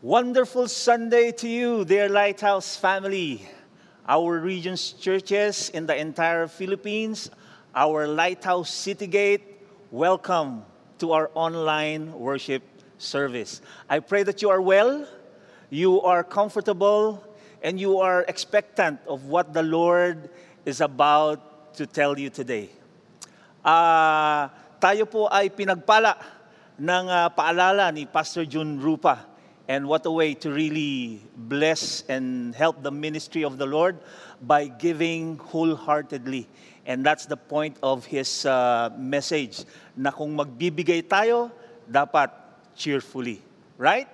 Wonderful Sunday to you, dear Lighthouse family, our region's churches in the entire Philippines, our Lighthouse City Gate. Welcome to our online worship service. I pray that you are well, you are comfortable, and you are expectant of what the Lord is about to tell you today. Ah, tayo po ay pinagpala ng ah, paalala ni Pastor Jun Rupa. And what a way to really bless and help the ministry of the Lord by giving wholeheartedly. And that's the point of his uh, message, na kung magbibigay tayo, dapat cheerfully. Right?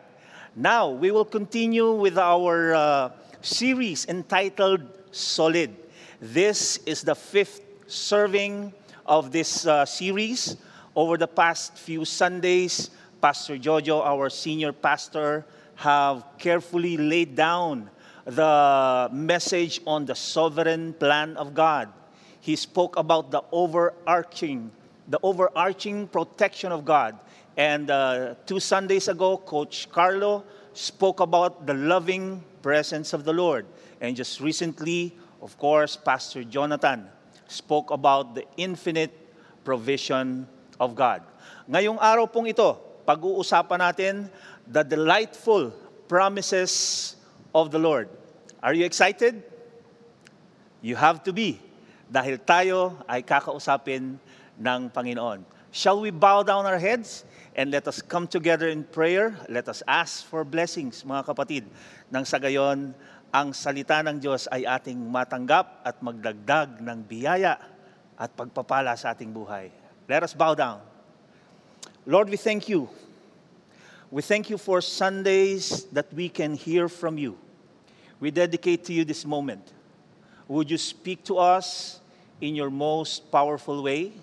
Now, we will continue with our uh, series entitled Solid. This is the fifth serving of this uh, series. Over the past few Sundays, Pastor Jojo, our senior pastor, have carefully laid down the message on the sovereign plan of God. He spoke about the overarching, the overarching protection of God. And uh, two Sundays ago, Coach Carlo spoke about the loving presence of the Lord. And just recently, of course, Pastor Jonathan spoke about the infinite provision of God. Ngayong araw pong ito, pag-uusapan natin the delightful promises of the Lord. Are you excited? You have to be dahil tayo ay kakausapin ng Panginoon. Shall we bow down our heads and let us come together in prayer? Let us ask for blessings, mga kapatid. Nang sa gayon, ang salita ng Diyos ay ating matanggap at magdagdag ng biyaya at pagpapala sa ating buhay. Let us bow down. Lord, we thank you. We thank you for Sundays that we can hear from you. We dedicate to you this moment. Would you speak to us in your most powerful way?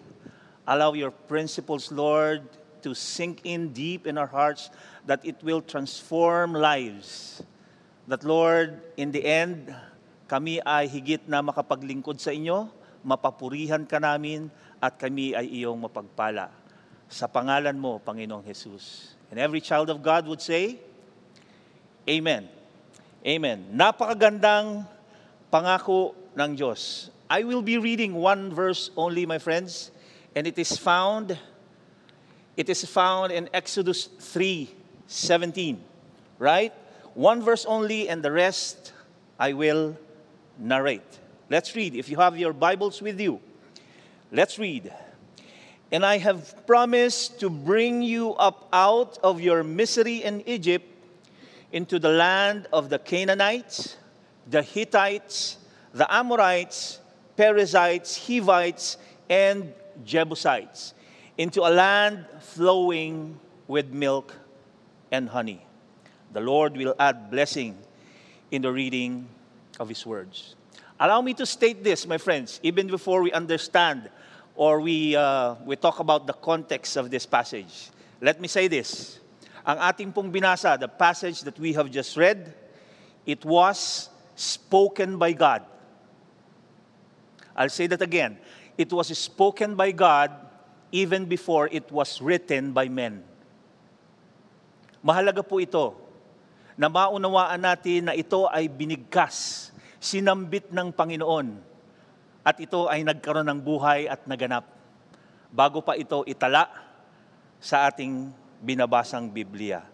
Allow your principles, Lord, to sink in deep in our hearts that it will transform lives. That, Lord, in the end, kami ay higit na makapaglingkod sa inyo, mapapurihan ka namin, at kami ay iyong mapagpala. Sa pangalan mo, Panginoong Jesus. And every child of God would say, Amen. Amen. Napakagandang pangako ng Diyos. I will be reading one verse only, my friends, and it is found it is found in Exodus 3:17. Right? One verse only and the rest I will narrate. Let's read. If you have your Bibles with you, let's read. And I have promised to bring you up out of your misery in Egypt into the land of the Canaanites, the Hittites, the Amorites, Perizzites, Hivites, and Jebusites, into a land flowing with milk and honey. The Lord will add blessing in the reading of His words. Allow me to state this, my friends, even before we understand or we, uh, we talk about the context of this passage. Let me say this. Ang ating pong binasa, the passage that we have just read, it was spoken by God. I'll say that again. It was spoken by God even before it was written by men. Mahalaga po ito na maunawaan natin na ito ay binigkas, sinambit ng Panginoon at ito ay nagkaroon ng buhay at naganap bago pa ito itala sa ating binabasang Biblia.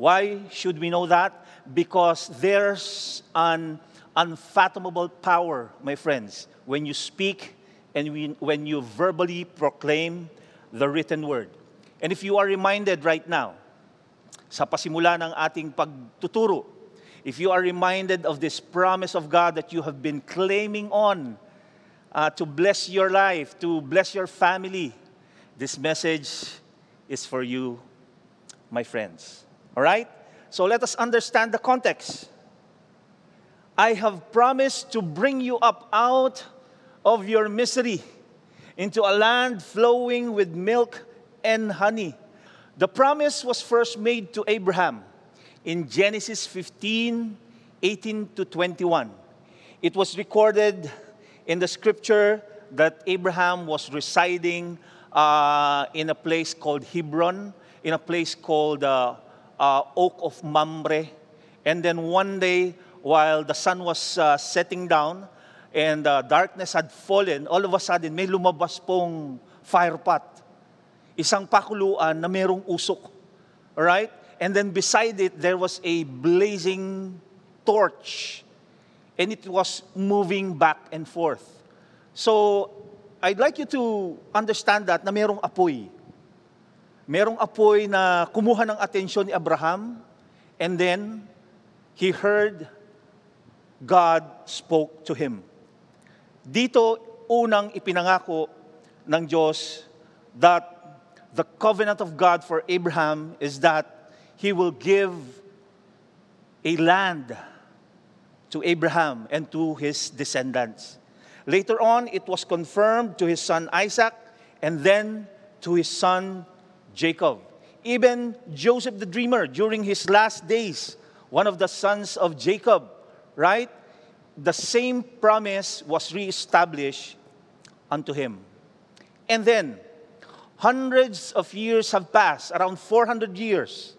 Why should we know that? Because there's an unfathomable power, my friends, when you speak and when you verbally proclaim the written word. And if you are reminded right now, sa pasimula ng ating pagtuturo, if you are reminded of this promise of God that you have been claiming on uh, to bless your life, to bless your family, this message is for you, my friends. All right? So let us understand the context. I have promised to bring you up out of your misery into a land flowing with milk and honey. The promise was first made to Abraham in Genesis 15 18 to 21. It was recorded in the scripture that Abraham was residing uh, in a place called Hebron, in a place called uh, uh, oak of Mamre. And then one day, while the sun was uh, setting down and uh, darkness had fallen, all of a sudden may lumabas pong fire pot. Isang pakuluan na merong usok. Alright? And then beside it, there was a blazing torch. And it was moving back and forth. So, I'd like you to understand that na merong apoy. Merong apoy na kumuha ng atensyon ni Abraham. And then, he heard God spoke to him. Dito, unang ipinangako ng Diyos that the covenant of God for Abraham is that He will give a land to Abraham and to his descendants. Later on, it was confirmed to his son Isaac and then to his son Jacob. Even Joseph the dreamer, during his last days, one of the sons of Jacob, right? The same promise was reestablished unto him. And then, hundreds of years have passed, around 400 years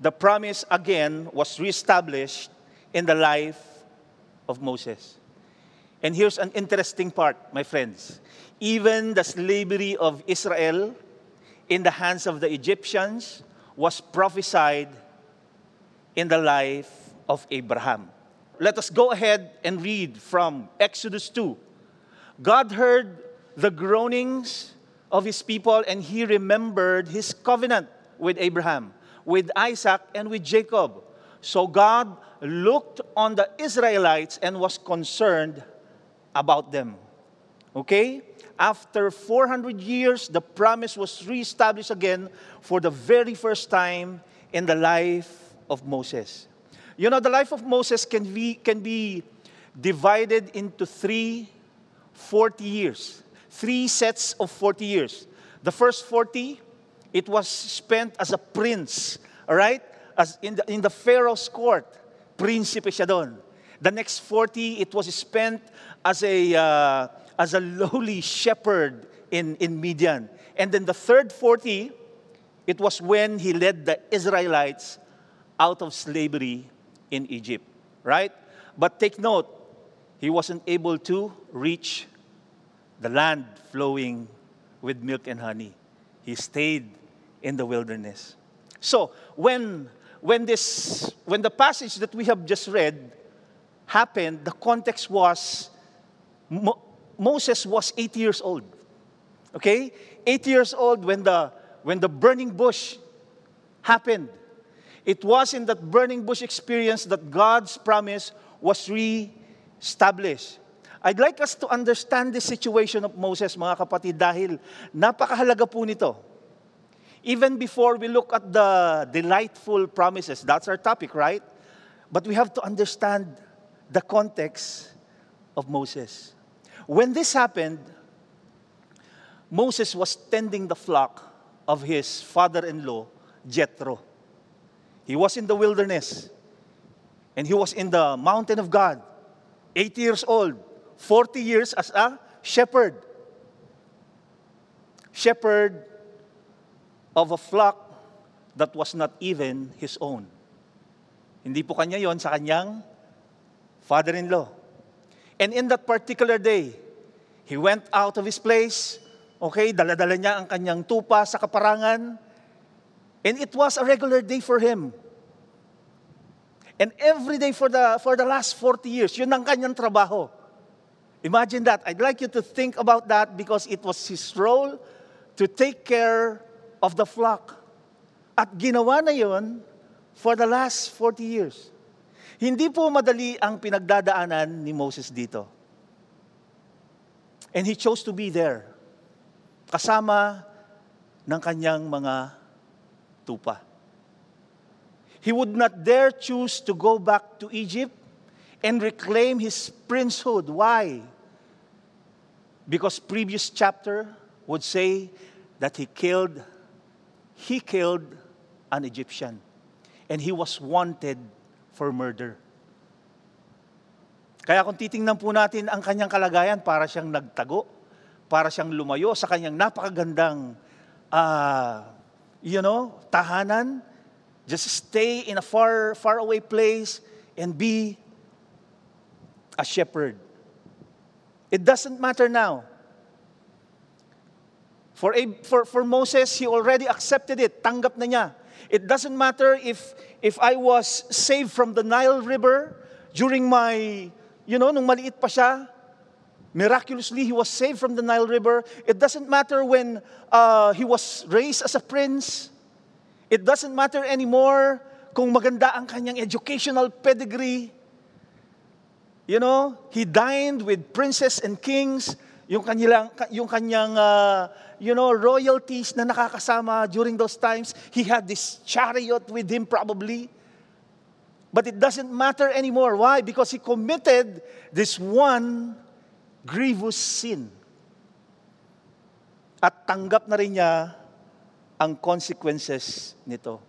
the promise again was reestablished in the life of Moses. And here's an interesting part, my friends. Even the slavery of Israel in the hands of the Egyptians was prophesied in the life of Abraham. Let us go ahead and read from Exodus 2. God heard the groanings of his people and he remembered his covenant with Abraham with Isaac and with Jacob. So God looked on the Israelites and was concerned about them. Okay? After 400 years, the promise was reestablished again for the very first time in the life of Moses. You know, the life of Moses can be, can be divided into three 40 years, three sets of 40 years. The first 40 it was spent as a prince, all right? As in the, in the Pharaoh's court, prinsipe siya doon. The next 40, it was spent as a, uh, as a lowly shepherd in, in Midian. And then the third 40, it was when he led the Israelites out of slavery in Egypt, right? But take note, he wasn't able to reach the land flowing with milk and honey. He stayed in the wilderness. So, when, when, this, when the passage that we have just read happened, the context was Mo- Moses was 80 years old. Okay? 80 years old when the, when the burning bush happened. It was in that burning bush experience that God's promise was re-established. I'd like us to understand the situation of Moses, mga kapatid, dahil napakahalaga po nito. Even before we look at the delightful promises, that's our topic, right? But we have to understand the context of Moses. When this happened, Moses was tending the flock of his father in law, Jethro. He was in the wilderness, and he was in the mountain of God, 80 years old, 40 years as a shepherd. Shepherd of a flock that was not even his own. Hindi po kanya yon sa kanyang father-in-law. And in that particular day, he went out of his place, okay, daladala niya ang kanyang tupa sa kaparangan, and it was a regular day for him. And every day for the, for the last 40 years, yun ang kanyang trabaho. Imagine that. I'd like you to think about that because it was his role to take care of the flock. At ginawa na yon for the last 40 years. Hindi po madali ang pinagdadaanan ni Moses dito. And he chose to be there. Kasama ng kanyang mga tupa. He would not dare choose to go back to Egypt and reclaim his princehood. Why? Because previous chapter would say that he killed he killed an Egyptian and he was wanted for murder. Kaya kung titingnan po natin ang kanyang kalagayan, para siyang nagtago, para siyang lumayo sa kanyang napakagandang, uh, you know, tahanan. Just stay in a far, far away place and be a shepherd. It doesn't matter now. For, for, for Moses, he already accepted it. Tanggap na niya. It doesn't matter if, if I was saved from the Nile River during my, you know, nung maliit pa siya. Miraculously, he was saved from the Nile River. It doesn't matter when uh, he was raised as a prince. It doesn't matter anymore kung maganda ang kanyang educational pedigree. You know, he dined with princes and kings. Yung kanyang, yung kanyang uh, you know, royalties na nakakasama during those times. He had this chariot with him probably. But it doesn't matter anymore. Why? Because he committed this one grievous sin. At tanggap na rin niya ang consequences nito.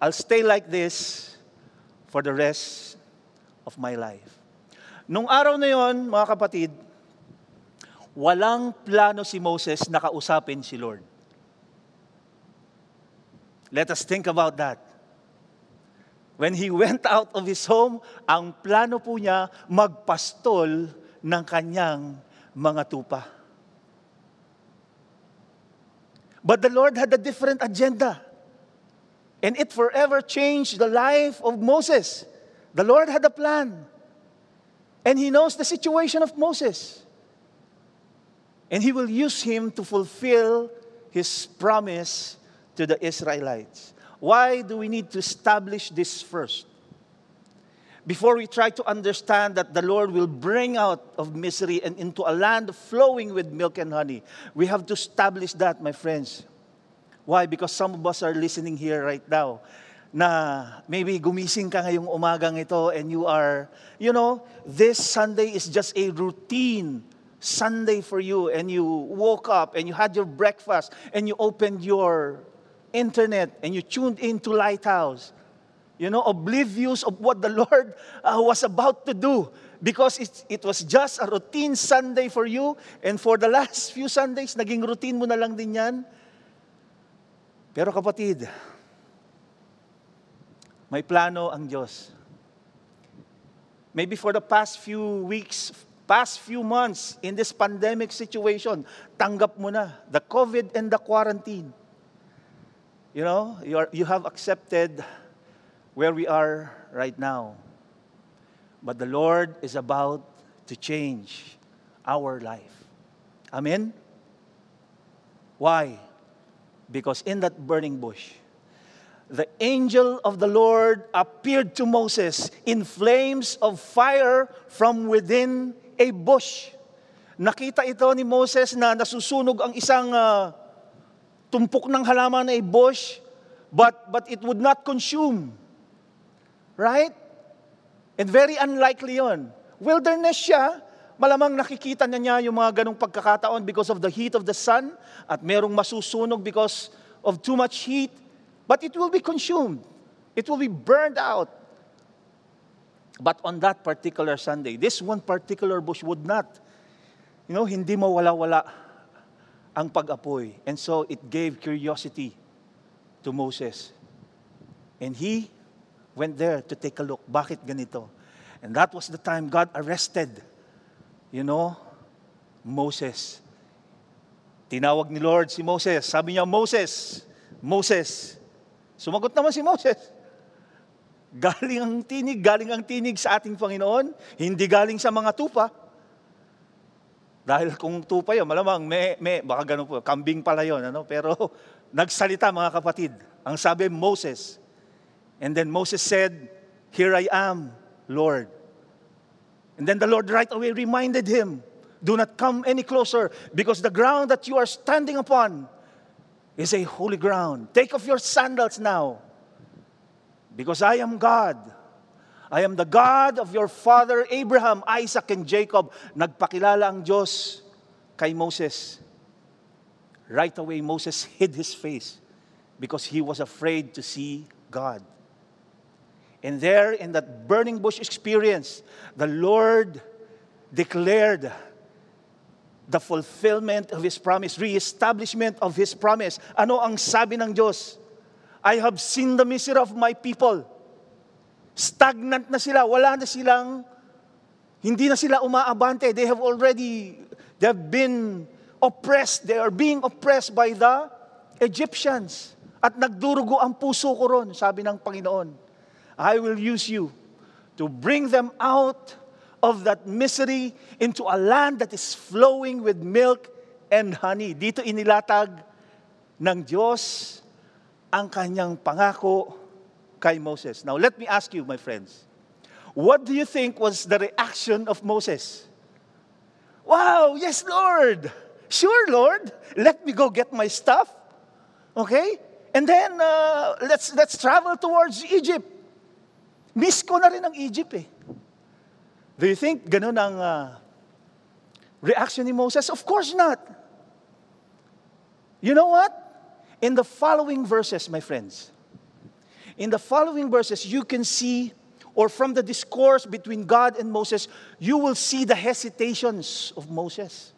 I'll stay like this for the rest of my life. Nung araw na yon, mga kapatid, walang plano si Moses na kausapin si Lord. Let us think about that. When he went out of his home, ang plano po niya magpastol ng kanyang mga tupa. But the Lord had a different agenda. And it forever changed the life of Moses. The Lord had a plan. And he knows the situation of Moses. And he will use him to fulfill his promise to the Israelites. Why do we need to establish this first? Before we try to understand that the Lord will bring out of misery and into a land flowing with milk and honey, we have to establish that, my friends. Why? Because some of us are listening here right now na maybe gumising ka ngayong umagang ito and you are, you know, this Sunday is just a routine Sunday for you and you woke up and you had your breakfast and you opened your internet and you tuned into Lighthouse, you know, oblivious of what the Lord uh, was about to do because it, it was just a routine Sunday for you and for the last few Sundays, naging routine mo na lang din yan. Pero kapatid, may plano ang Diyos. Maybe for the past few weeks, past few months in this pandemic situation, tanggap mo na the COVID and the quarantine. You know, you, are, you have accepted where we are right now. But the Lord is about to change our life. Amen? Why? Because in that burning bush, the angel of the Lord appeared to Moses in flames of fire from within a bush. Nakita ito ni Moses na nasusunog ang isang uh, tumpok ng halaman na a bush, but, but it would not consume. Right? And very unlikely yon. Wilderness siya, malamang nakikita na niya yung mga ganong pagkakataon because of the heat of the sun at merong masusunog because of too much heat, but it will be consumed. It will be burned out. But on that particular Sunday, this one particular bush would not, you know, hindi mawala-wala ang pag-apoy. And so it gave curiosity to Moses. And he went there to take a look. Bakit ganito? And that was the time God arrested, you know, Moses. Tinawag ni Lord si Moses. Sabi niya, Moses, Moses. Sumagot naman si Moses. Galing ang tinig, galing ang tinig sa ating Panginoon, hindi galing sa mga tupa. Dahil kung tupa yun, malamang may, may baka ganun po, kambing pala yun, ano? pero nagsalita mga kapatid. Ang sabi, Moses. And then Moses said, Here I am, Lord. And then the Lord right away reminded him, Do not come any closer, because the ground that you are standing upon is a holy ground. Take off your sandals now. Because I am God. I am the God of your father Abraham, Isaac, and Jacob. Nagpakilala ang Diyos kay Moses. Right away, Moses hid his face because he was afraid to see God. And there, in that burning bush experience, the Lord declared the fulfillment of His promise, reestablishment of His promise. Ano ang sabi ng Diyos? I have seen the misery of my people. Stagnant na sila, wala na silang, hindi na sila umaabante. They have already, they have been oppressed. They are being oppressed by the Egyptians. At nagdurugo ang puso ko ron, sabi ng Panginoon. I will use you to bring them out of that misery into a land that is flowing with milk and honey. Dito inilatag ng Diyos ang kanyang pangako kay Moses. Now, let me ask you, my friends, what do you think was the reaction of Moses? Wow, yes, Lord. Sure, Lord. Let me go get my stuff. Okay? And then, uh, let's, let's travel towards Egypt. Miss ko na rin ang Egypt eh. Do you think ganun ang uh, reaction ni Moses? Of course not. You know what? In the following verses, my friends, in the following verses, you can see, or from the discourse between God and Moses, you will see the hesitations of Moses.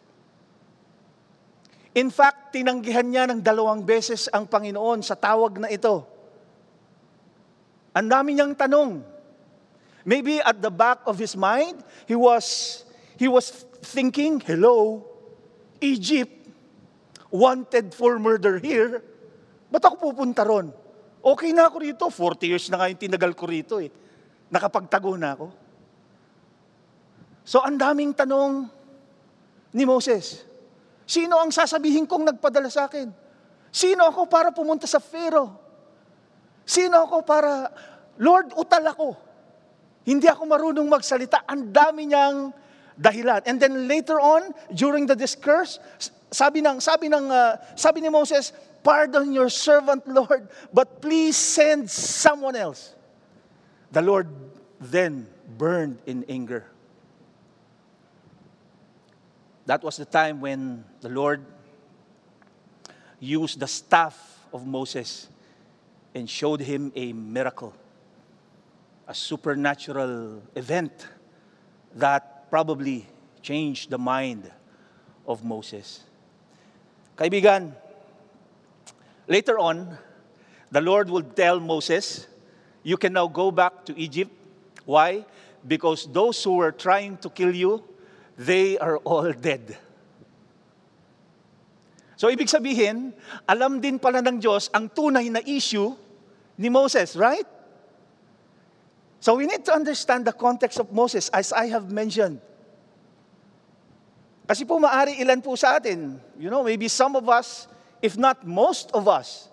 In fact, tinanggihan niya ng dalawang beses ang Panginoon sa tawag na ito. Ang dami niyang tanong. Maybe at the back of his mind, he was, he was thinking, hello, Egypt, wanted for murder here. Ba't ako pupunta ron? Okay na ako rito. 40 years na nga yung tinagal ko rito eh. Nakapagtago na ako. So, ang daming tanong ni Moses. Sino ang sasabihin kong nagpadala sa akin? Sino ako para pumunta sa Pharaoh? Sino ako para, Lord, utal ako. Hindi ako marunong magsalita. Ang dami niyang dahilan. And then later on, during the discourse, sabi ng sabi ng uh, sabi ni Moses, "Pardon your servant, Lord, but please send someone else." The Lord then burned in anger. That was the time when the Lord used the staff of Moses and showed him a miracle, a supernatural event that probably changed the mind of Moses. Kaibigan, later on, the Lord will tell Moses, you can now go back to Egypt. Why? Because those who were trying to kill you, they are all dead. So ibig sabihin, alam din pala ng Diyos ang tunay na issue ni Moses, right? So we need to understand the context of Moses as I have mentioned. Kasi po maari ilan po sa atin, you know, maybe some of us, if not most of us,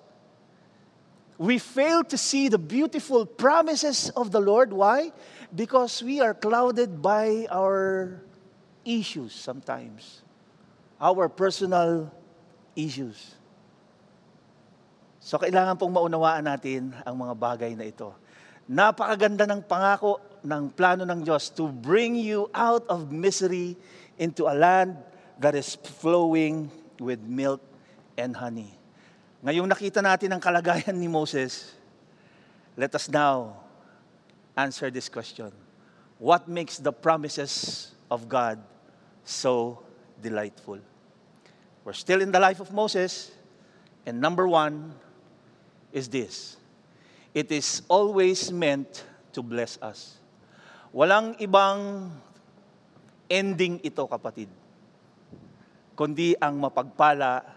we fail to see the beautiful promises of the Lord. Why? Because we are clouded by our issues sometimes, our personal issues. So kailangan pong maunawaan natin ang mga bagay na ito. Napakaganda ng pangako ng plano ng Diyos to bring you out of misery into a land that is flowing with milk and honey. Ngayong nakita natin ang kalagayan ni Moses, let us now answer this question. What makes the promises of God so delightful? We're still in the life of Moses, and number one is this it is always meant to bless us. Walang ibang ending ito, kapatid, kundi ang mapagpala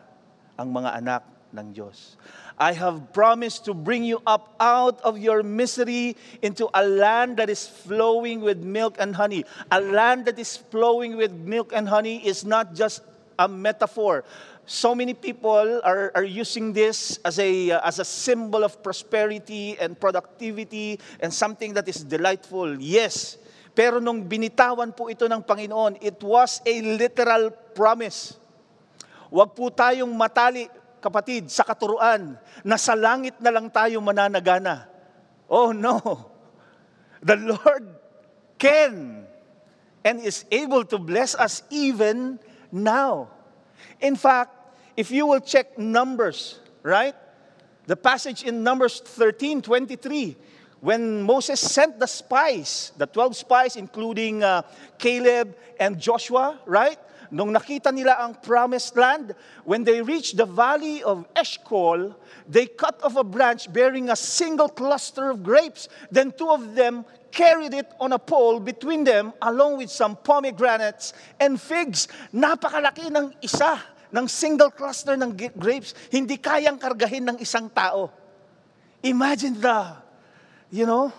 ang mga anak ng Diyos. I have promised to bring you up out of your misery into a land that is flowing with milk and honey. A land that is flowing with milk and honey is not just a metaphor. So many people are, are using this as a, uh, as a symbol of prosperity and productivity and something that is delightful. Yes, pero nung binitawan po ito ng Panginoon, it was a literal promise. Huwag po tayong matali, kapatid, sa katuruan na sa langit na lang tayo mananagana. Oh no. The Lord can and is able to bless us even now. In fact, if you will check Numbers, right? The passage in Numbers 13 23, when Moses sent the spies, the 12 spies, including uh, Caleb and Joshua, right? Nung nakita nila ang promised land, when they reached the valley of Eshcol, they cut off a branch bearing a single cluster of grapes. Then two of them carried it on a pole between them along with some pomegranates and figs. Napakalaki ng isa, ng single cluster ng grapes. Hindi kayang kargahin ng isang tao. Imagine the, you know,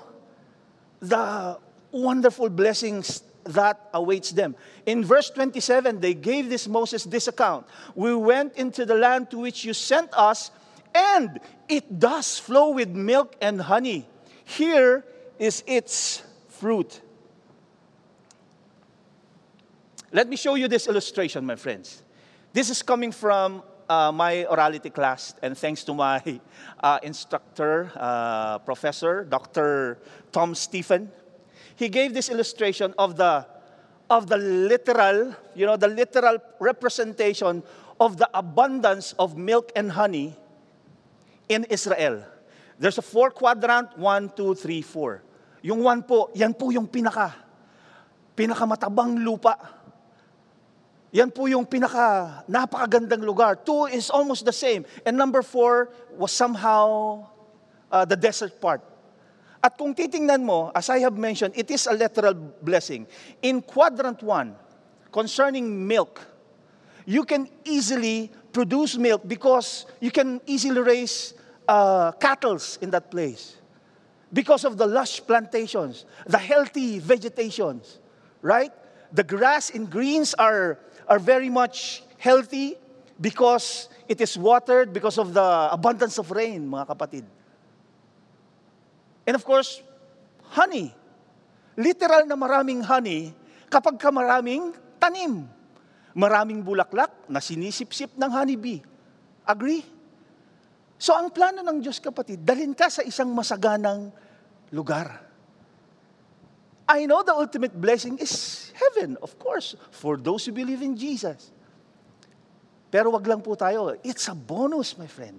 the wonderful blessings that awaits them. In verse 27, they gave this Moses this account We went into the land to which you sent us, and it does flow with milk and honey. Here is its fruit. Let me show you this illustration, my friends. This is coming from uh, my orality class, and thanks to my uh, instructor, uh, professor, Dr. Tom Stephen he gave this illustration of the, of the literal, you know, the literal representation of the abundance of milk and honey in Israel. There's a four quadrant, one, two, three, four. Yung one po, yan po yung pinaka, pinakamatabang lupa. Yan po yung pinaka napakagandang lugar. Two is almost the same. And number four was somehow uh, the desert part. At kung titingnan mo, as I have mentioned, it is a literal blessing. In quadrant 1, concerning milk, you can easily produce milk because you can easily raise uh, cattle in that place. Because of the lush plantations, the healthy vegetations, right? The grass and greens are, are very much healthy because it is watered because of the abundance of rain, mga kapatid. And of course, honey. Literal na maraming honey kapag ka maraming tanim. Maraming bulaklak na sinisip-sip ng honeybee. Agree? So ang plano ng Diyos kapatid, dalhin ka sa isang masaganang lugar. I know the ultimate blessing is heaven, of course, for those who believe in Jesus. Pero wag lang po tayo, it's a bonus, my friend.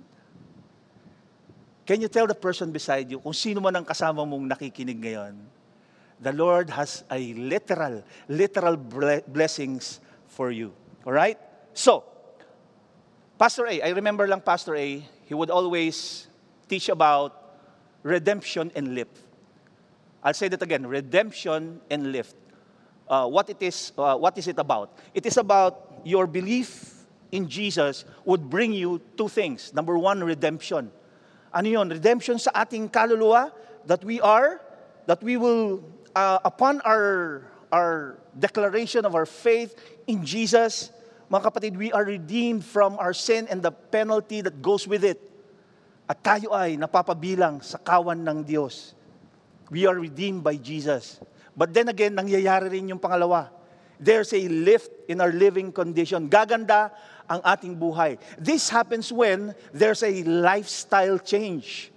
Can you tell the person beside you, kung sino man ang kasama mong nakikinig ngayon, the Lord has a literal, literal blessings for you. All right? So, Pastor A, I remember lang Pastor A, he would always teach about redemption and lift. I'll say that again, redemption and lift. Uh, what it is, uh, what is it about? It is about your belief in Jesus would bring you two things. Number one, redemption. Ano yun? Redemption sa ating kaluluwa that we are, that we will, uh, upon our, our declaration of our faith in Jesus, mga kapatid, we are redeemed from our sin and the penalty that goes with it. At tayo ay napapabilang sa kawan ng Diyos. We are redeemed by Jesus. But then again, nangyayari rin yung pangalawa. There's a lift in our living condition. Gaganda ang ating buhay. This happens when there's a lifestyle change.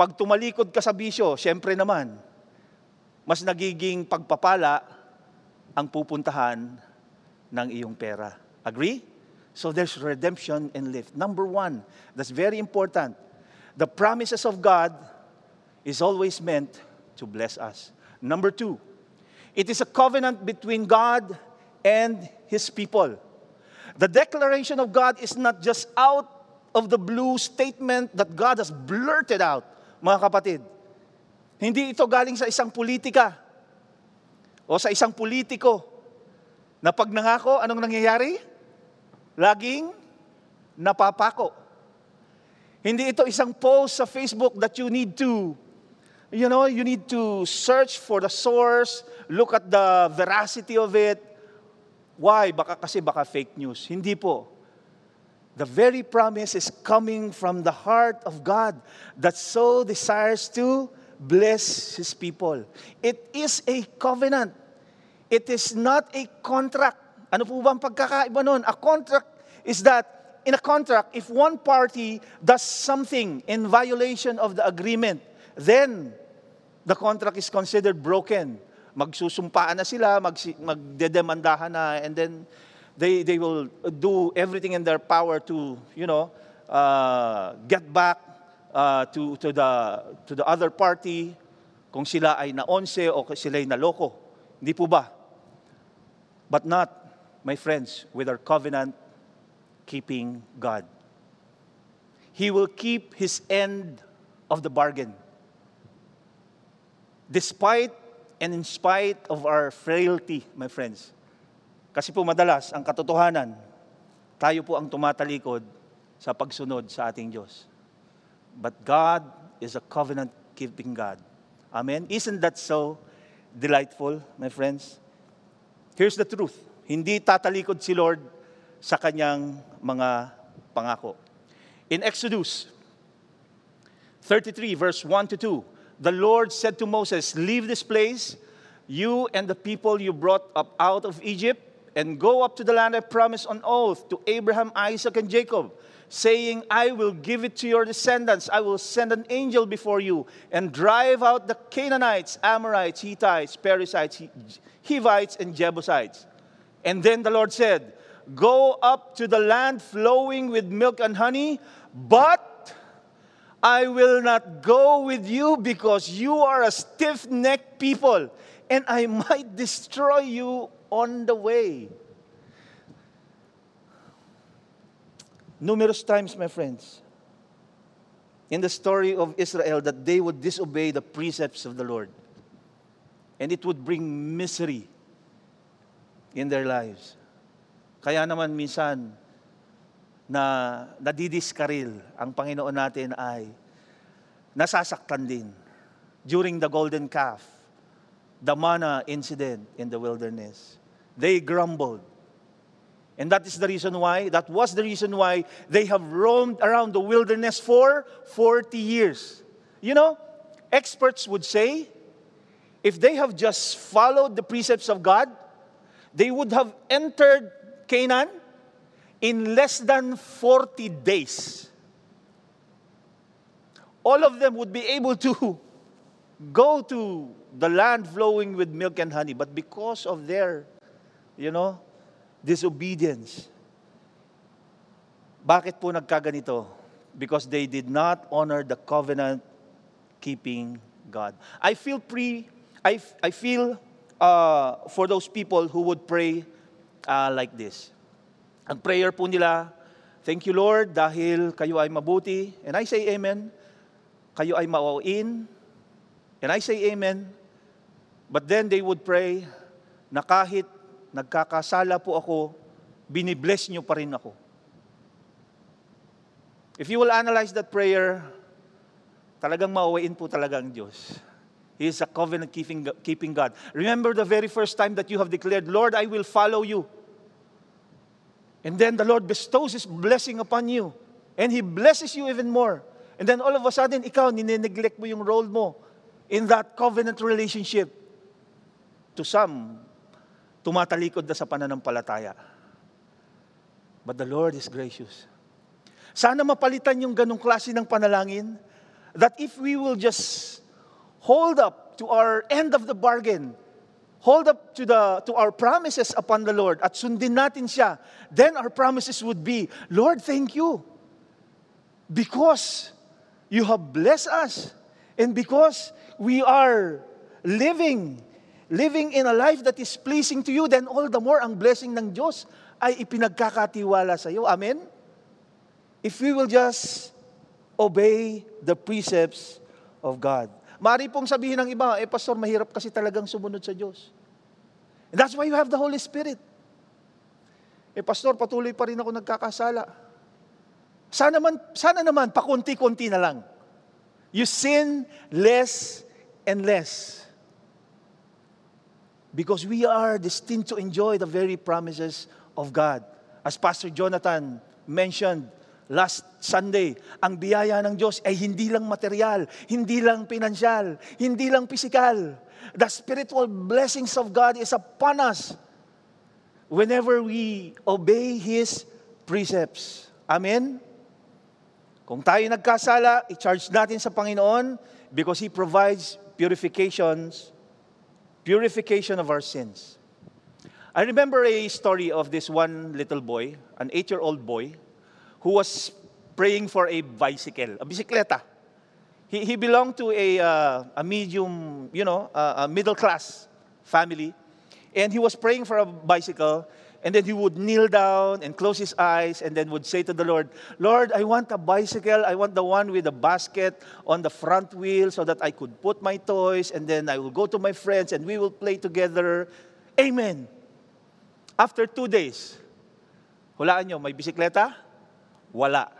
Pag tumalikod ka sa bisyo, syempre naman, mas nagiging pagpapala ang pupuntahan ng iyong pera. Agree? So there's redemption and lift. Number one, that's very important. The promises of God is always meant to bless us. Number two, it is a covenant between God and His people. The declaration of God is not just out of the blue statement that God has blurted out, mga kapatid. Hindi ito galing sa isang politika o sa isang politiko na pag nangako, anong nangyayari? Laging napapako. Hindi ito isang post sa Facebook that you need to, you know, you need to search for the source, look at the veracity of it, Why? Baka kasi baka fake news. Hindi po. The very promise is coming from the heart of God that so desires to bless His people. It is a covenant. It is not a contract. Ano po ba ang pagkakaiba nun? A contract is that in a contract, if one party does something in violation of the agreement, then the contract is considered broken magsusumpaan na sila, mag, magdedemandahan na, and then they, they will do everything in their power to, you know, uh, get back uh, to, to, the, to the other party kung sila ay naonse o sila ay naloko. Hindi po ba? But not, my friends, with our covenant keeping God. He will keep his end of the bargain. Despite and in spite of our frailty, my friends. Kasi po madalas, ang katotohanan, tayo po ang tumatalikod sa pagsunod sa ating Diyos. But God is a covenant-keeping God. Amen? Isn't that so delightful, my friends? Here's the truth. Hindi tatalikod si Lord sa kanyang mga pangako. In Exodus 33, verse 1 to 2, the Lord said to Moses, Leave this place, you and the people you brought up out of Egypt, and go up to the land I promised on oath to Abraham, Isaac, and Jacob, saying, I will give it to your descendants. I will send an angel before you and drive out the Canaanites, Amorites, Hittites, Perizzites, Hivites, and Jebusites. And then the Lord said, Go up to the land flowing with milk and honey, but I will not go with you because you are a stiff necked people, and I might destroy you on the way. Numerous times, my friends, in the story of Israel, that they would disobey the precepts of the Lord, and it would bring misery in their lives. Kaya naman minsan, na nadidiskaril ang Panginoon natin ay nasasaktan din during the golden calf, the manna incident in the wilderness. They grumbled. And that is the reason why, that was the reason why they have roamed around the wilderness for 40 years. You know, experts would say, if they have just followed the precepts of God, they would have entered Canaan in less than 40 days. All of them would be able to go to the land flowing with milk and honey, but because of their, you know, disobedience, bakit po nagkaganito? Because they did not honor the covenant keeping God. I feel pre, I, I feel uh, for those people who would pray uh, like this. Ang prayer po nila, Thank you Lord dahil kayo ay mabuti. And I say amen. Kayo ay mauin. And I say amen. But then they would pray na kahit nagkakasala po ako, binibless nyo pa rin ako. If you will analyze that prayer, talagang mauwain po talaga ang Diyos. He is a covenant keeping, keeping God. Remember the very first time that you have declared, Lord, I will follow you. And then the Lord bestows His blessing upon you. And He blesses you even more. And then all of a sudden, ikaw, nineneglect mo yung role mo in that covenant relationship. To some, tumatalikod na sa pananampalataya. But the Lord is gracious. Sana mapalitan yung ganong klase ng panalangin that if we will just hold up to our end of the bargain, hold up to, the, to our promises upon the Lord at sundin natin siya, then our promises would be, Lord, thank you. Because you have blessed us and because we are living living in a life that is pleasing to you, then all the more ang blessing ng Diyos ay ipinagkakatiwala sa iyo. Amen? If we will just obey the precepts of God. Mari pong sabihin ng iba, eh pastor, mahirap kasi talagang sumunod sa Diyos. And that's why you have the Holy Spirit. Eh pastor, patuloy pa rin ako nagkakasala. Sana, man, sana naman, pakunti-kunti na lang. You sin less and less. Because we are destined to enjoy the very promises of God. As Pastor Jonathan mentioned last Sunday, ang biyaya ng Diyos ay hindi lang material, hindi lang pinansyal, hindi lang pisikal. The spiritual blessings of God is upon us whenever we obey His precepts. Amen? Kung tayo nagkasala, i-charge natin sa Panginoon because He provides purifications purification of our sins. I remember a story of this one little boy, an eight year old boy, who was praying for a bicycle, a bicicleta. He, he belonged to a, uh, a medium, you know, uh, a middle class family. And he was praying for a bicycle And then he would kneel down and close his eyes and then would say to the Lord, Lord, I want a bicycle. I want the one with a basket on the front wheel so that I could put my toys and then I will go to my friends and we will play together. Amen. After two days, hulaan nyo, may bisikleta? Wala.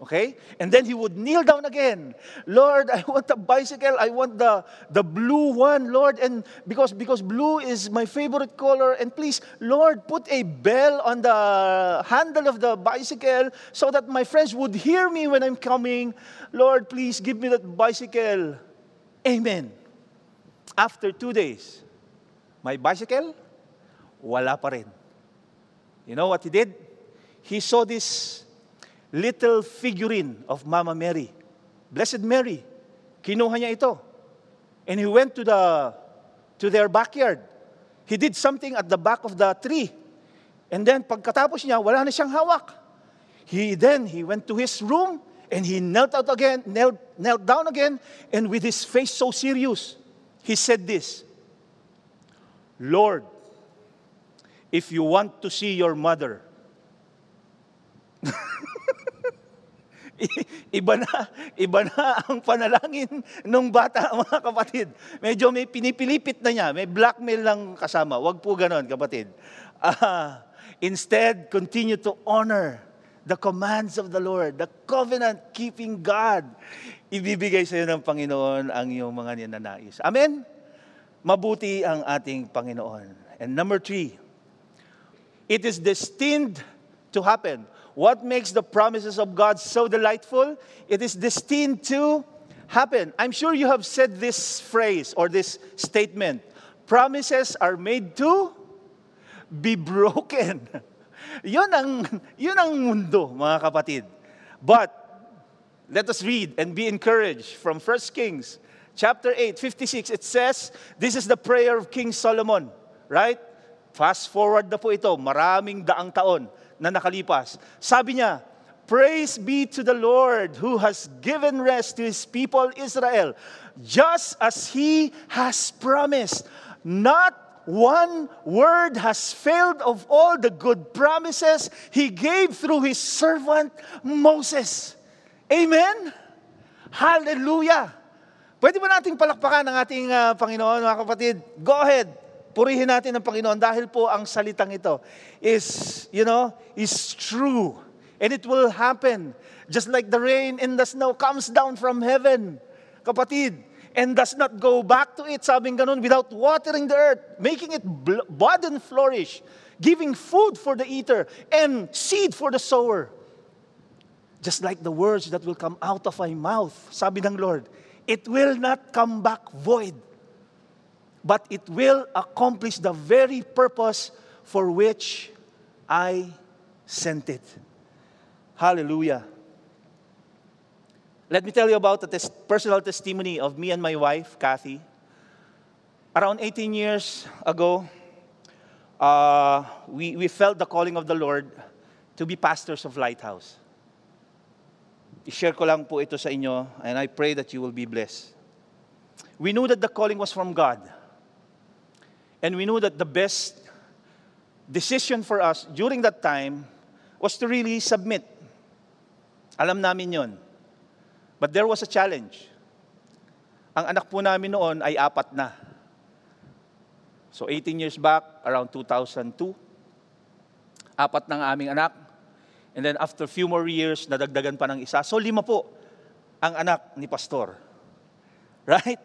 Okay? And then he would kneel down again. Lord, I want a bicycle. I want the, the blue one, Lord. And because, because blue is my favorite color. And please, Lord, put a bell on the handle of the bicycle so that my friends would hear me when I'm coming. Lord, please give me that bicycle. Amen. After two days, my bicycle, wala pa rin. You know what he did? He saw this little figurine of Mama Mary. Blessed Mary. Kinuha niya ito. And he went to, the, to their backyard. He did something at the back of the tree. And then pagkatapos niya, wala na siyang hawak. He then, he went to his room and he knelt out again, knelt, knelt down again, and with his face so serious, he said this, Lord, if you want to see your mother, iba na, iba na ang panalangin ng bata, mga kapatid. Medyo may pinipilipit na niya, may blackmail lang kasama. Huwag po ganon, kapatid. Uh, instead, continue to honor the commands of the Lord, the covenant-keeping God. Ibibigay sa iyo ng Panginoon ang iyong mga ninanais. Amen? Mabuti ang ating Panginoon. And number three, it is destined to happen what makes the promises of God so delightful? It is destined to happen. I'm sure you have said this phrase or this statement promises are made to be broken. yun ang, yun ang mundo, mga kapatid. But, let us read and be encouraged from 1 Kings chapter 8, 56. It says, this is the prayer of King Solomon, right? Fast forward na po ito, maraming daang taon na nakalipas. Sabi niya, Praise be to the Lord who has given rest to his people Israel, just as he has promised. Not one word has failed of all the good promises he gave through his servant Moses. Amen? Hallelujah! Pwede ba nating palakpakan ng ating uh, Panginoon, mga kapatid? Go ahead. Purihin natin ang Panginoon dahil po ang salitang ito is, you know, is true. And it will happen. Just like the rain and the snow comes down from heaven. Kapatid, and does not go back to it, sabing ganun, without watering the earth, making it bud and flourish, giving food for the eater, and seed for the sower. Just like the words that will come out of my mouth, sabi ng Lord, it will not come back void but it will accomplish the very purpose for which I sent it. Hallelujah. Let me tell you about the personal testimony of me and my wife, Kathy. Around 18 years ago, uh, we, we felt the calling of the Lord to be pastors of Lighthouse. I-share ko lang po ito sa inyo, and I pray that you will be blessed. We knew that the calling was from God. And we knew that the best decision for us during that time was to really submit. Alam namin yon. But there was a challenge. Ang anak po namin noon ay apat na. So 18 years back, around 2002, apat na ang aming anak. And then after a few more years, nadagdagan pa ng isa. So lima po ang anak ni pastor. Right?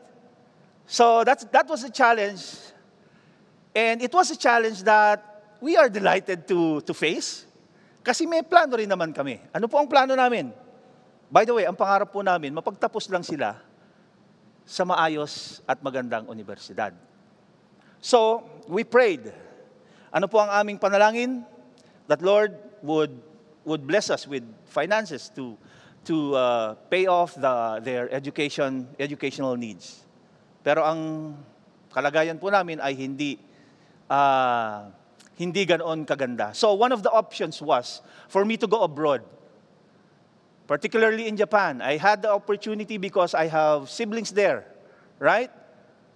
So that's, that was a challenge And it was a challenge that we are delighted to, to face. Kasi may plano rin naman kami. Ano po ang plano namin? By the way, ang pangarap po namin, mapagtapos lang sila sa maayos at magandang universidad. So, we prayed. Ano po ang aming panalangin? That Lord would, would bless us with finances to, to uh, pay off the, their education, educational needs. Pero ang kalagayan po namin ay hindi uh, hindi ganoon kaganda. So one of the options was for me to go abroad. Particularly in Japan. I had the opportunity because I have siblings there, right?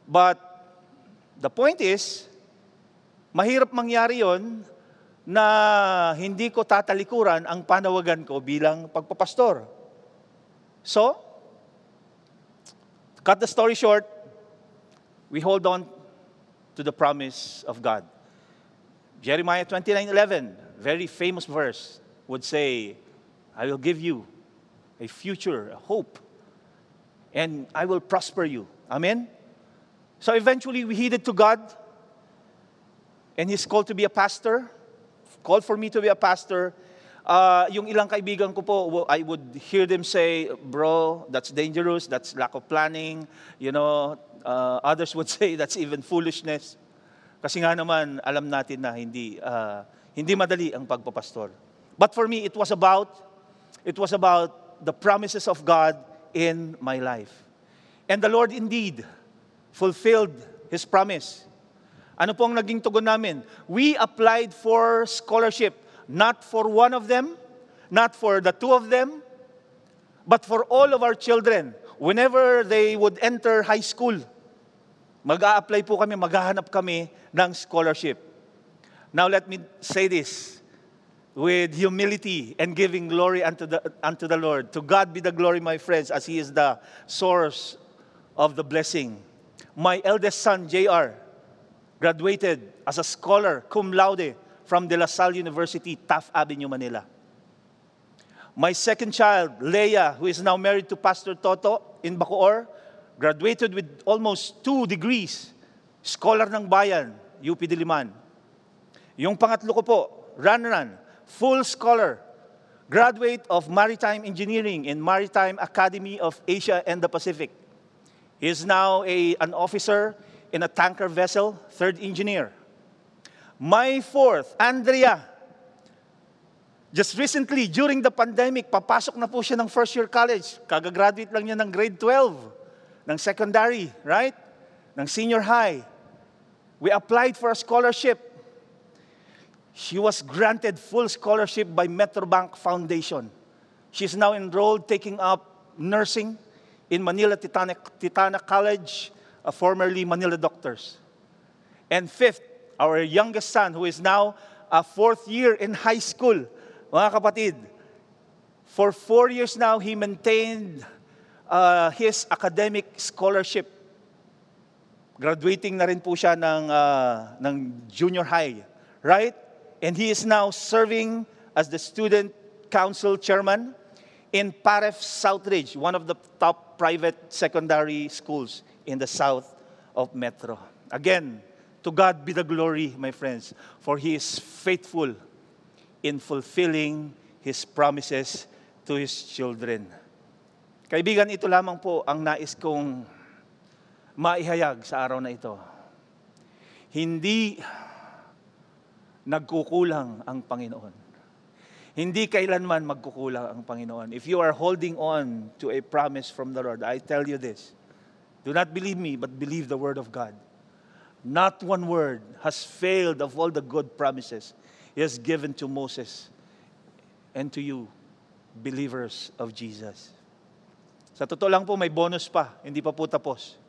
But the point is, mahirap mangyari yon na hindi ko tatalikuran ang panawagan ko bilang pagpapastor. So, cut the story short, we hold on to the promise of God. Jeremiah 29:11, very famous verse, would say, I will give you a future, a hope, and I will prosper you. Amen? So eventually we heeded to God, and He's called to be a pastor, called for me to be a pastor. Uh, yung ilang kaibigan ko po, I would hear them say, bro, that's dangerous, that's lack of planning. You know, uh, others would say that's even foolishness. Kasi nga naman, alam natin na hindi, uh, hindi madali ang pagpapastor. But for me, it was about, it was about the promises of God in my life. And the Lord indeed fulfilled His promise. Ano po ang naging tugon namin? We applied for scholarship, not for one of them, not for the two of them, but for all of our children. Whenever they would enter high school, mag-a-apply po kami, maghahanap kami ng scholarship. Now let me say this with humility and giving glory unto the, unto the Lord. To God be the glory, my friends, as He is the source of the blessing. My eldest son, JR, graduated as a scholar, cum laude, from De La Salle University, Taft Avenue, Manila. My second child, Leia, who is now married to Pastor Toto in Bacoor, graduated with almost two degrees, scholar ng bayan, UP Diliman. Yung pangatlo ko po, Ranran, full scholar, graduate of Maritime Engineering in Maritime Academy of Asia and the Pacific. He is now a, an officer in a tanker vessel, third engineer. My fourth, Andrea. Just recently, during the pandemic, papasok na po siya ng first year college. Kagagraduate lang niya ng grade 12, ng secondary, right? Ng senior high. We applied for a scholarship. She was granted full scholarship by Metrobank Foundation. She's now enrolled taking up nursing in Manila Titana, Titana College, uh, formerly Manila Doctors. And fifth, our youngest son, who is now a fourth year in high school. Mga kapatid, for four years now, he maintained uh, his academic scholarship. Graduating na rin po siya ng, uh, ng junior high, right? And he is now serving as the student council chairman in Paref Southridge, one of the top private secondary schools in the south of Metro. Again, to God be the glory, my friends, for He is faithful in fulfilling His promises to His children. Kaibigan, ito lamang po ang nais kong maihayag sa araw na ito. Hindi nagkukulang ang Panginoon. Hindi kailanman magkukulang ang Panginoon. If you are holding on to a promise from the Lord, I tell you this. Do not believe me, but believe the word of God. Not one word has failed of all the good promises He has given to Moses and to you, believers of Jesus. Sa totoo lang po, may bonus pa. Hindi pa po tapos.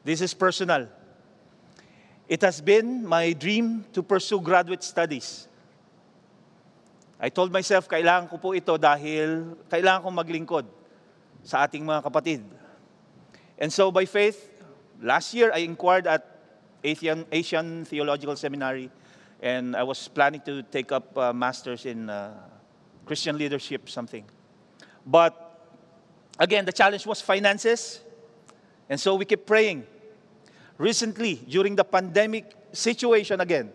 This is personal. It has been my dream to pursue graduate studies I told myself, kailangan ko po ito dahil kailangan kong maglingkod sa ating mga kapatid. And so by faith, last year I inquired at Asian, Asian Theological Seminary and I was planning to take up a master's in uh, Christian leadership, something. But again, the challenge was finances. And so we kept praying. Recently, during the pandemic situation again,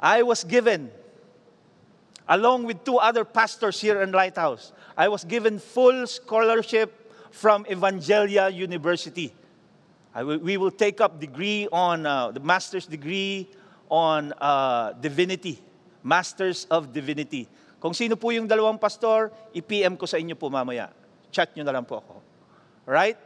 I was given along with two other pastors here in Lighthouse. I was given full scholarship from Evangelia University. We will take up degree on uh, the master's degree on uh, divinity, masters of divinity. Kung sino po yung dalawang pastor, i-PM ko sa inyo po mamaya. Chat nyo na lang po ako. Right?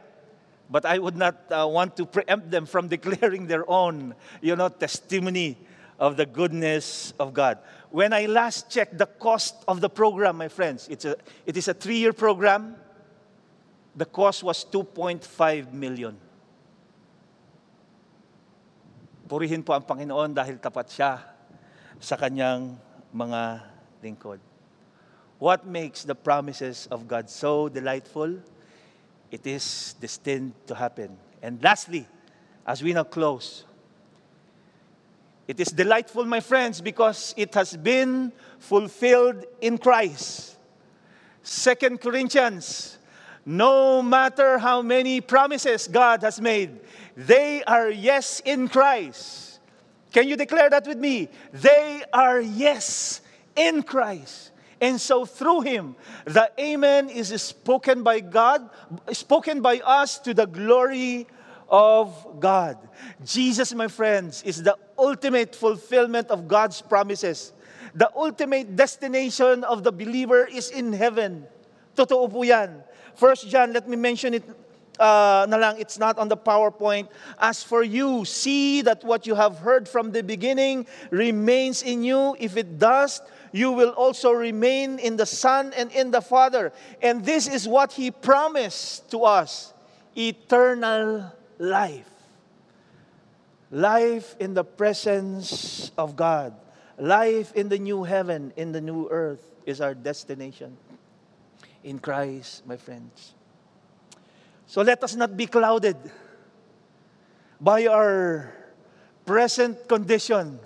But I would not uh, want to preempt them from declaring their own, you know, testimony of the goodness of God. When I last checked the cost of the program, my friends, it's a, it is a three-year program. The cost was 2.5 million. Purihin po ang Panginoon dahil tapat siya sa kanyang mga lingkod. What makes the promises of God so delightful? It is destined to happen. And lastly, as we now close, it is delightful, my friends, because it has been fulfilled in Christ. Second Corinthians, no matter how many promises God has made, they are yes in Christ. Can you declare that with me? They are yes in Christ. And so through him, the Amen is spoken by God, spoken by us to the glory of God. Jesus, my friends, is the ultimate fulfillment of God's promises. The ultimate destination of the believer is in heaven. Totoo po yan. First John, let me mention it uh, na lang, it's not on the PowerPoint. As for you, see that what you have heard from the beginning remains in you. If it does, you will also remain in the Son and in the Father. And this is what He promised to us eternal life. Life in the presence of God. Life in the new heaven, in the new earth is our destination. In Christ, my friends. So let us not be clouded by our present condition,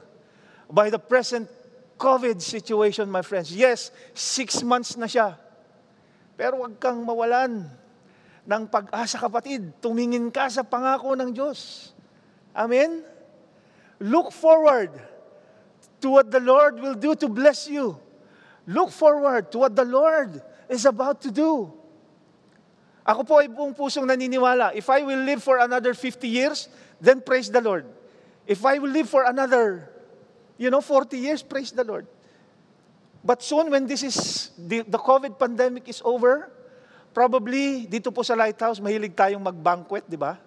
by the present COVID situation, my friends. Yes, six months na siya. Pero huwag kang mawalan ng pag-asa, kapatid. Tumingin ka sa pangako ng Diyos. Amen? Look forward to what the Lord will do to bless you. Look forward to what the Lord is about to do. Ako po ay buong pusong naniniwala. If I will live for another 50 years, then praise the Lord. If I will live for another You know, 40 years, praise the Lord. But soon, when this is, the, the COVID pandemic is over, probably, dito po sa Lighthouse, mahilig tayong mag-banquet, di ba?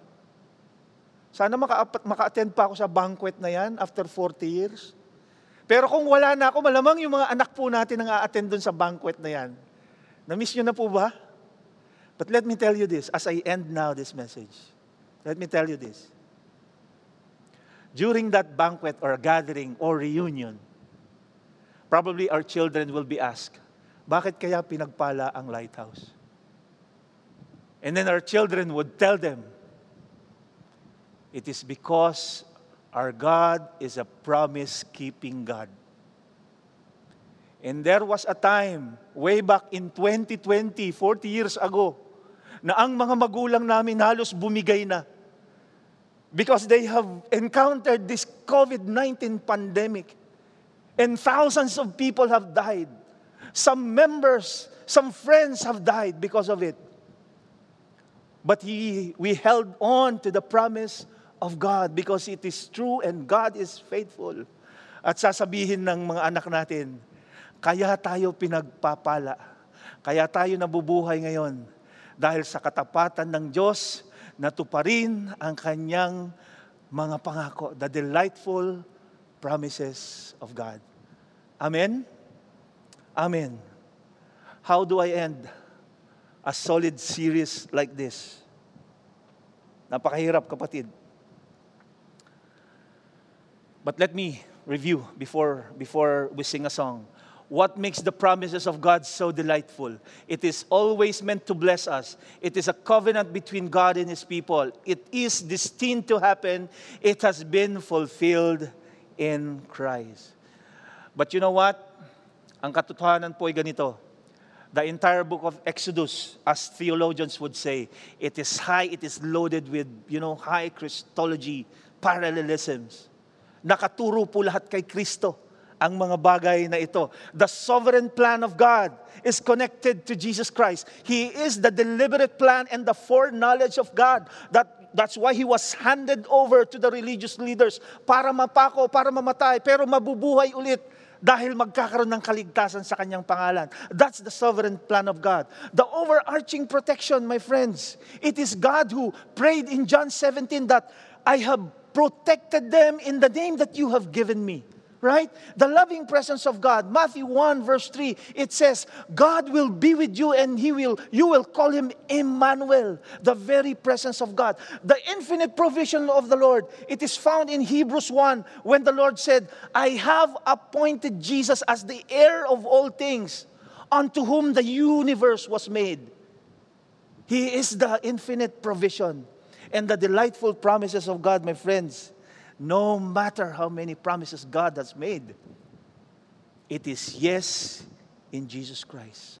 Sana maka- maka-attend pa ako sa banquet na yan after 40 years. Pero kung wala na ako, malamang yung mga anak po natin ang a-attend dun sa banquet na yan. Na-miss nyo na po ba? But let me tell you this, as I end now this message. Let me tell you this during that banquet or gathering or reunion, probably our children will be asked, bakit kaya pinagpala ang lighthouse? And then our children would tell them, it is because our God is a promise-keeping God. And there was a time, way back in 2020, 40 years ago, na ang mga magulang namin halos bumigay na because they have encountered this COVID 19 pandemic. And thousands of people have died. Some members, some friends have died because of it. But he, we held on to the promise of God because it is true and God is faithful. At sasabihin ng mga anak natin, kaya tayo pinagpapala. Kaya tayo nabubuhay ngayon dahil sa katapatan ng Diyos natuparin ang kanyang mga pangako, the delightful promises of God. Amen? Amen. How do I end a solid series like this? Napakahirap, kapatid. But let me review before, before we sing a song. What makes the promises of God so delightful. It is always meant to bless us. It is a covenant between God and His people. It is destined to happen. It has been fulfilled in Christ. But you know what? Ang katotohanan po ay ganito. The entire book of Exodus, as theologians would say, it is high, it is loaded with, you know, high Christology, parallelisms. Nakaturo po lahat kay Kristo ang mga bagay na ito. The sovereign plan of God is connected to Jesus Christ. He is the deliberate plan and the foreknowledge of God. That, that's why He was handed over to the religious leaders para mapako, para mamatay, pero mabubuhay ulit dahil magkakaroon ng kaligtasan sa kanyang pangalan. That's the sovereign plan of God. The overarching protection, my friends, it is God who prayed in John 17 that I have protected them in the name that you have given me. Right? The loving presence of God. Matthew 1 verse 3, it says, God will be with you and he will you will call him Emmanuel, the very presence of God. The infinite provision of the Lord. It is found in Hebrews 1 when the Lord said, I have appointed Jesus as the heir of all things, unto whom the universe was made. He is the infinite provision and the delightful promises of God, my friends no matter how many promises God has made, it is yes in Jesus Christ.